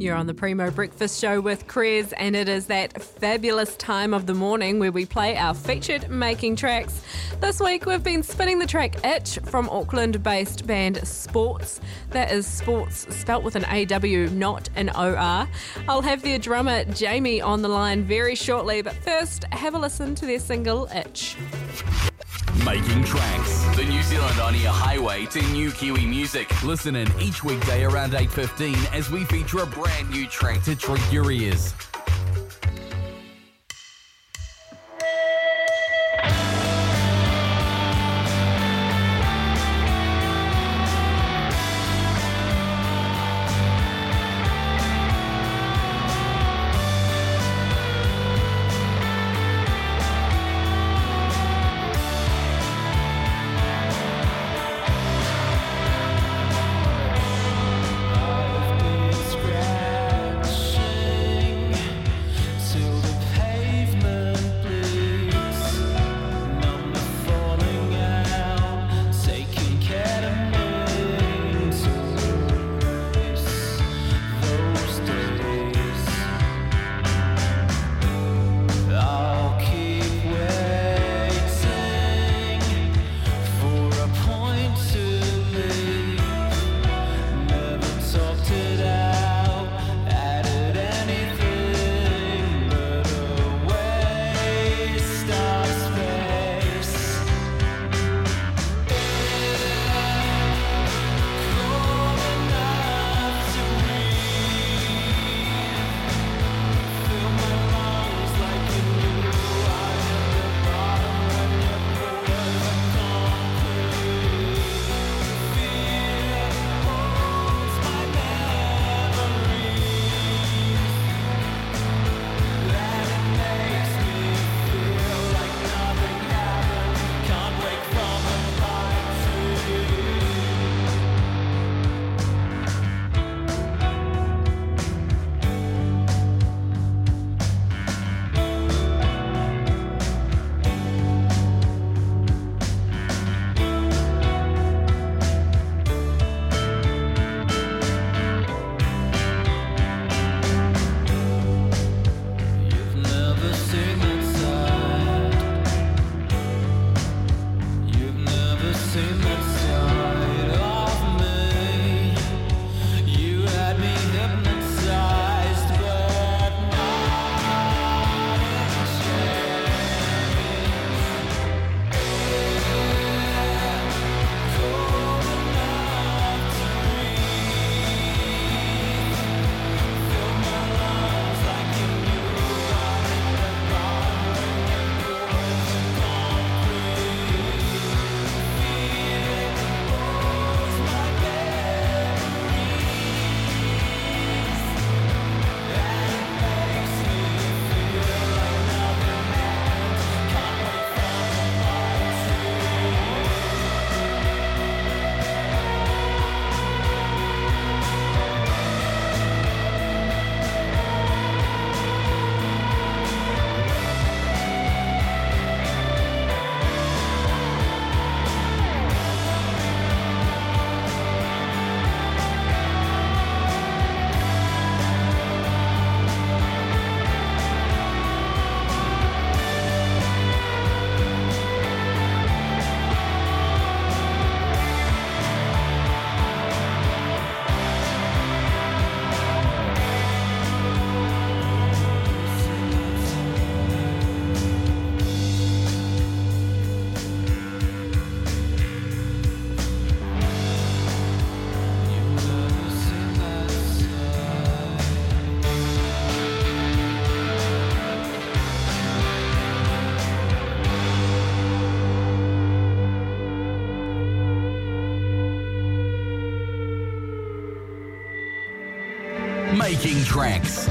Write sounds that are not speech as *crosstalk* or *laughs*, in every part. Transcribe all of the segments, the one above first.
You're on the Primo Breakfast Show with Krez, and it is that fabulous time of the morning where we play our featured making tracks. This week we've been spinning the track Itch from Auckland based band Sports. That is sports spelt with an AW, not an OR. I'll have their drummer Jamie on the line very shortly, but first have a listen to their single Itch. Making tracks. The New Zealand on Air Highway to new Kiwi music. Listen in each weekday around 8.15 as we feature a brand new track to treat your ears.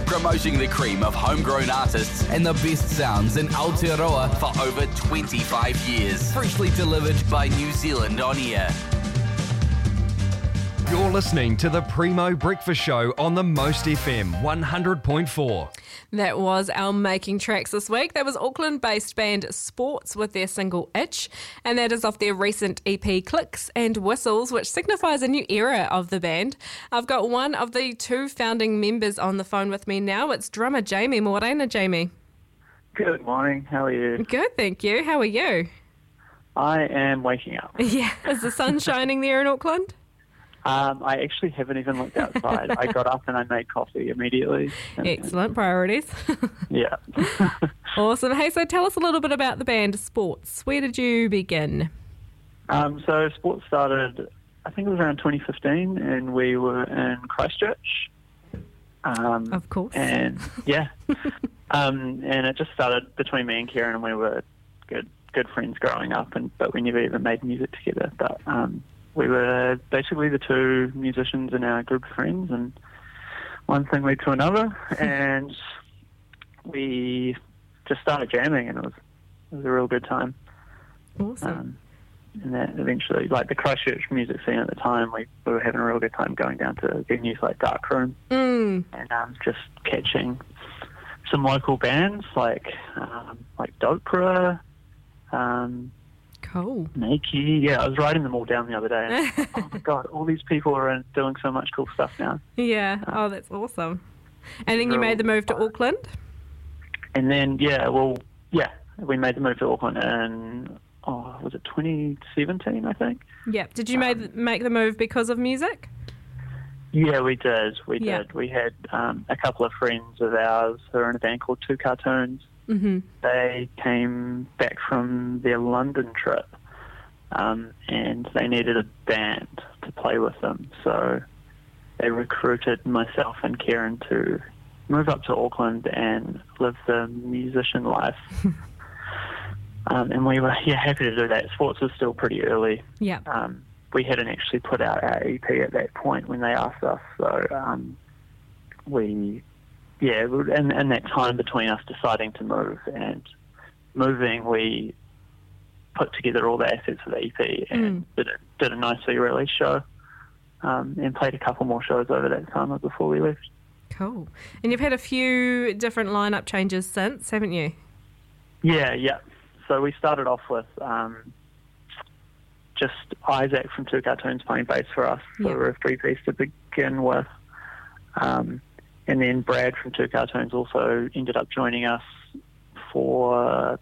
Promoting the cream of homegrown artists and the best sounds in Aotearoa for over 25 years. Freshly delivered by New Zealand On Air. You're listening to the Primo Breakfast Show on the Most FM 100.4. That was our making tracks this week. That was Auckland based band Sports with their single Itch, and that is off their recent EP Clicks and Whistles, which signifies a new era of the band. I've got one of the two founding members on the phone with me now. It's drummer Jamie Morena. Jamie. Good morning. How are you? Good, thank you. How are you? I am waking up. *laughs* Yeah. Is the sun shining there in Auckland? Um, I actually haven't even looked outside. I got up and I made coffee immediately. Excellent priorities. *laughs* Yeah. *laughs* awesome. Hey, so tell us a little bit about the band Sports. Where did you begin? um, so sports started, I think it was around 2015, and we were in Christchurch. Um, Of course. And yeah, um, and it just started between me and Kieran, and we were good good friends growing up, and but we never even made music together. But um, we were basically the two musicians in our group of friends, and one thing led to another, *laughs* and we just started jamming, and it was it was a real good time. Awesome. Um, and that eventually, like the Christchurch music scene at the time, we, we were having a real good time going down to venues like Dark Room Mm. and um, just catching some local bands like um, like Doprah, um, Cool. Nakey. Yeah, I was writing them all down the other day. And, like, *laughs* oh my god, all these people are doing so much cool stuff now. Yeah. Oh, that's awesome. And then you made the move to. Auckland. And then yeah, well, yeah, we made the move to Auckland and oh, was it 2017? I think. Yep. Did you Um, make make the move because of music? Yeah, we did. We Yeah. did. We had um, a couple of friends of ours who are in a band called Two Cartoons. Mm-hmm. They came back from their London trip um, and they needed a band to play with them. So they recruited myself and Kieran to move up to Auckland and live the musician life. *laughs* um, and we were yeah, happy to do that. Sports was still pretty early Yeah. um, we hadn't actually put out our EP at that point when they asked us. So um, we, yeah, and, in that time between us deciding to move and moving, we put together all the assets for the EP and did, a, did a nicely released show um, and played a couple more shows over that summer before we left. Cool. And you've had a few different lineup changes since, haven't you? Yeah, yeah. So we started off with um, just Isaac from Two Cartoons playing bass for us. So Yeah. we were a three piece to begin with. Um, and then Brad from Two Cartoons also ended up joining us for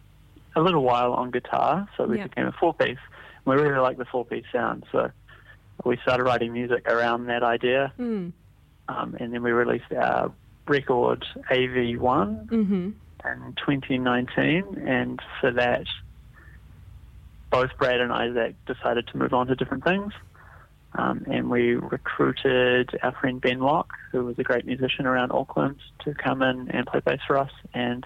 a little while on guitar. So we Yeah. became a four piece. We really like the four piece sound. So we started writing music around that idea. Mm. Um, and then we released our record AV1 Mm-hmm. in 2019, and for that, both Brad and Isaac decided to move on to different things. Um, and we recruited our friend Ben Locke, who was a great musician around Auckland, to come in and play bass for us, and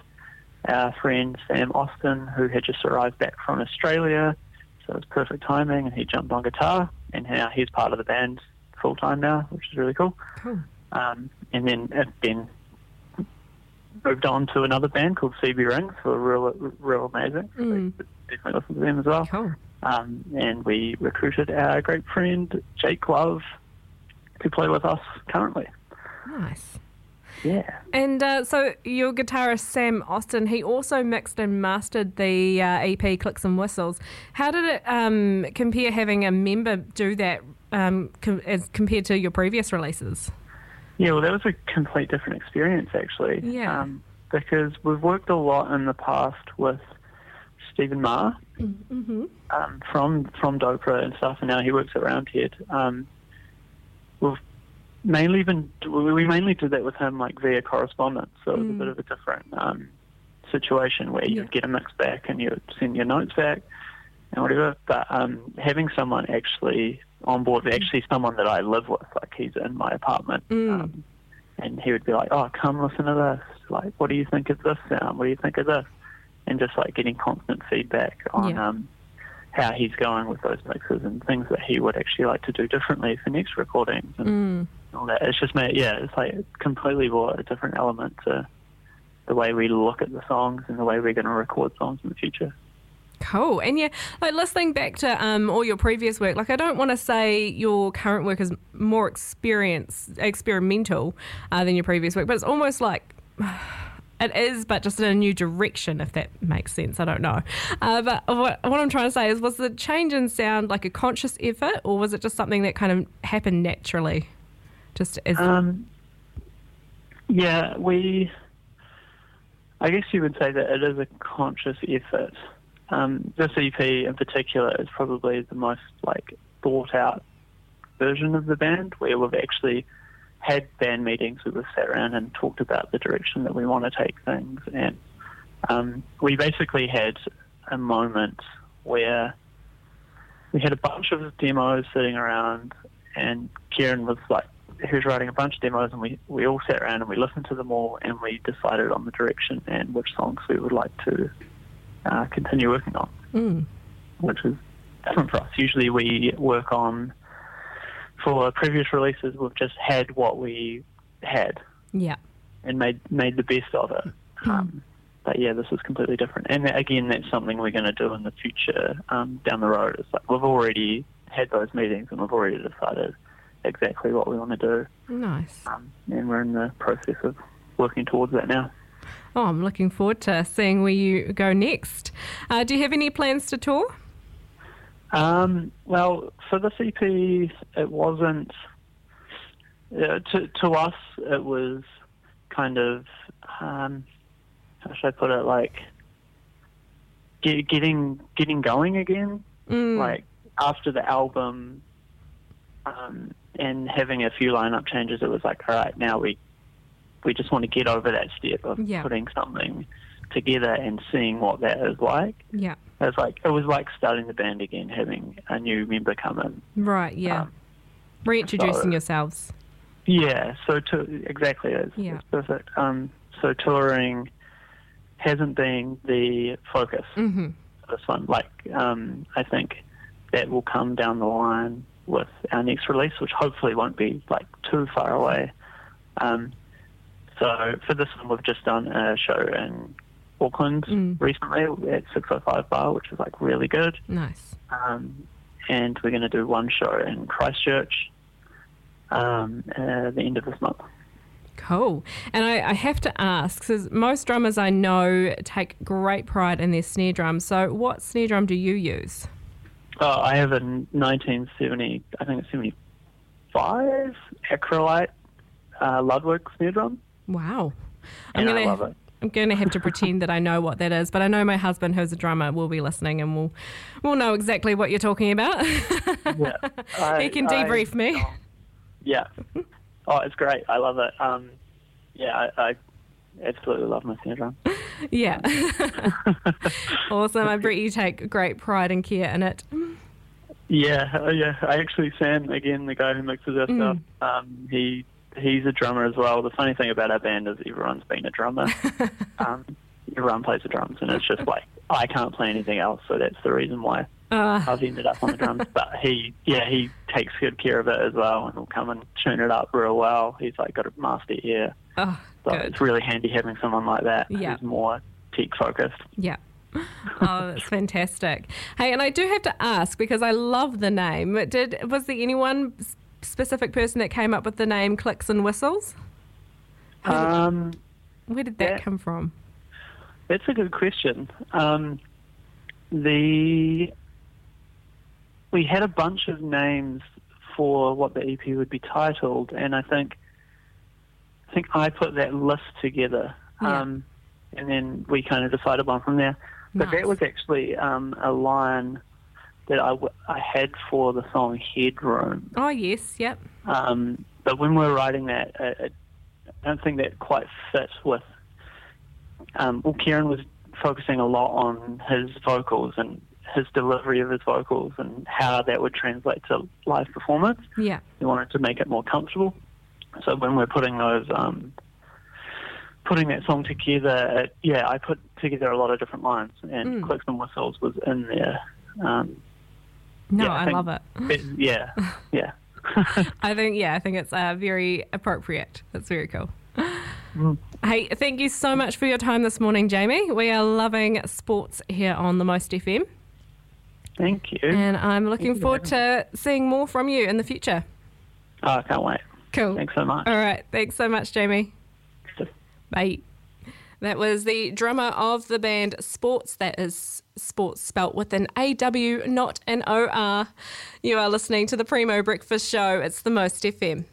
our friend Sam Austin, who had just arrived back from Australia. So it was perfect timing, and he jumped on guitar, and now he's part of the band full time now, which is really cool. Cool. Um, and then uh, Ben moved on to another band called CB Rings, who are real, real amazing. So Mm. should definitely listen to them as well. Cool. Um, and we recruited our great friend Jake Love to play with us currently. Nice. Yeah. And uh, so your guitarist Sam Austin, he also mixed and mastered the uh, EP Clicks and Whistles. How did it um, compare having a member do that um, com- as compared to your previous releases? Yeah, well, that was a complete different experience, actually. Yeah. Um, because we've worked a lot in the past with Stephen Marr Mm-hmm. um, from from Doprah and stuff, and now he works at Roundhead. Um, we've mainly been we mainly did that with him like via correspondence, so it was a bit of a different um, situation where Yeah. you'd get a mix back and you'd send your notes back and whatever. But um, having someone actually on board, actually someone that I live with, like he's in my apartment, Mm. um, and he would be like, "Oh, come listen to this. Like, what do you think of this sound? What do you think of this?" And just like getting constant feedback on Yeah. um, how he's going with those mixes and things that he would actually like to do differently for next recordings and Mm. all that. It's just made, yeah, it's like completely brought a different element to the way we look at the songs and the way we're going to record songs in the future. Cool. And yeah, like listening back to um, all your previous work, like I don't want to say your current work is more experience experimental uh, than your previous work, but it's almost like *sighs* it is, but just in a new direction, if that makes sense. I don't know. Uh, but what, what I'm trying to say is, was the change in sound like a conscious effort, or was it just something that kind of happened naturally? Just as Um, yeah, we. I guess you would say that it is a conscious effort. Um, this EP in particular is probably the most like thought out version of the band, where we've actually had band meetings where we've sat around and talked about the direction that we want to take things, and um, we basically had a moment where we had a bunch of demos sitting around, and Kieran was like, he was writing a bunch of demos, and we, we all sat around and we listened to them all, and we decided on the direction and which songs we would like to uh, continue working on, mm, which is different for us. Usually we work on, for previous releases, we've just had what we had yeah, and made made the best of it. Um, but yeah, this is completely different. And that- again, that's something we're going to do in the future um, down the road. It's like we've already had those meetings and we've already decided exactly what we want to do, nice. um, and we're in the process of working towards that now. Oh, I'm looking forward to seeing where you go next. Uh, do you have any plans to tour? Um, well, for the EP, it wasn't. Uh, to to us, it was kind of um, how should I put it? Like get, getting getting going again. Mm, Like after the album, um, and having a few lineup changes, it was like, all right, now we we just want to get over that step of Yeah. putting something together and seeing what that is like. yeah, It was like it was like starting the band again, having a new member come in. right, yeah. Um, Reintroducing so- yourselves. Yeah, so to exactly it's, Yeah. it's perfect. Um, so touring hasn't been the focus hmm for this one. Like um, I think that will come down the line with our next release, which hopefully won't be like too far away. Um, so for this one, we've just done a show in Auckland Mm. recently at 605 Bar, which is like really good. Nice. um, and we're going to do one show in Christchurch um, at the end of this month. Cool. And I, I have to ask, because most drummers I know take great pride in their snare drum. So, what snare drum do you use? Oh, I have a 1970, I think it's 75 Acrolite uh, Ludwig snare drum, Wow. I'm and gonna I love it. I'm gonna have to pretend that I know what that is, but I know my husband, who's a drummer, will be listening and will will know exactly what you're talking about. Yeah. I- *laughs* he can I- debrief me. Yeah. Oh, it's great. I love it. Um, yeah, I, I absolutely love my snare drum. Yeah. *laughs* awesome. I bet you take great pride and care in it. Yeah, oh, yeah. I actually Sam again, the guy who mixes our stuff. Um, he he's a drummer as well. The funny thing about our band is everyone's been a drummer. *laughs* um, everyone plays the drums, and it's just like I can't play anything else, so that's the reason why Uh, I've ended up on the drums. *laughs* But he, yeah, he takes good care of it as well, and will come and tune it up real well. He's like got a master ear, oh, so good. it's really handy having someone like that Yeah. who's more tech focused. Yeah. Oh, that's fantastic. Hey, and I do have to ask because I love the name. Did was there anyone specific person that came up with the name Clicks and Whistles? Um, Where did that Yeah. come from? That's a good question. Um, the we had a bunch of names for what the EP would be titled, and I think I think I put that list together, Yeah. um, and then we kind of decided one from there. But Nice. that was actually um, a line that I, w- I had for the song Headroom. Oh yes, yep. Um, but when we were writing that, uh, it, I don't think that quite fit with. Um, well, Kieran was focusing a lot on his vocals and his delivery of his vocals and how that would translate to live performance. Yeah. We wanted to make it more comfortable. So when we're putting those, um, putting that song together, it, yeah, I put together a lot of different lines, and Mm. clicks and whistles was in there. Um, No, Yeah, I I, think- love it. it yeah, *laughs* yeah. *laughs* I think yeah, I think it's uh, very appropriate. That's very cool. Hey, thank you so much for your time this morning, Jamie. We are loving sports here on the Most FM, Thank you. and I'm looking forward to seeing more from you in the future. Oh, I can't wait. Cool. Thanks so much. All right. Thanks so much, Jamie. Bye. That was the drummer of the band Sports. That is sports spelt with an AW, not an OR. You are listening to the Primo Breakfast Show. It's the Most FM.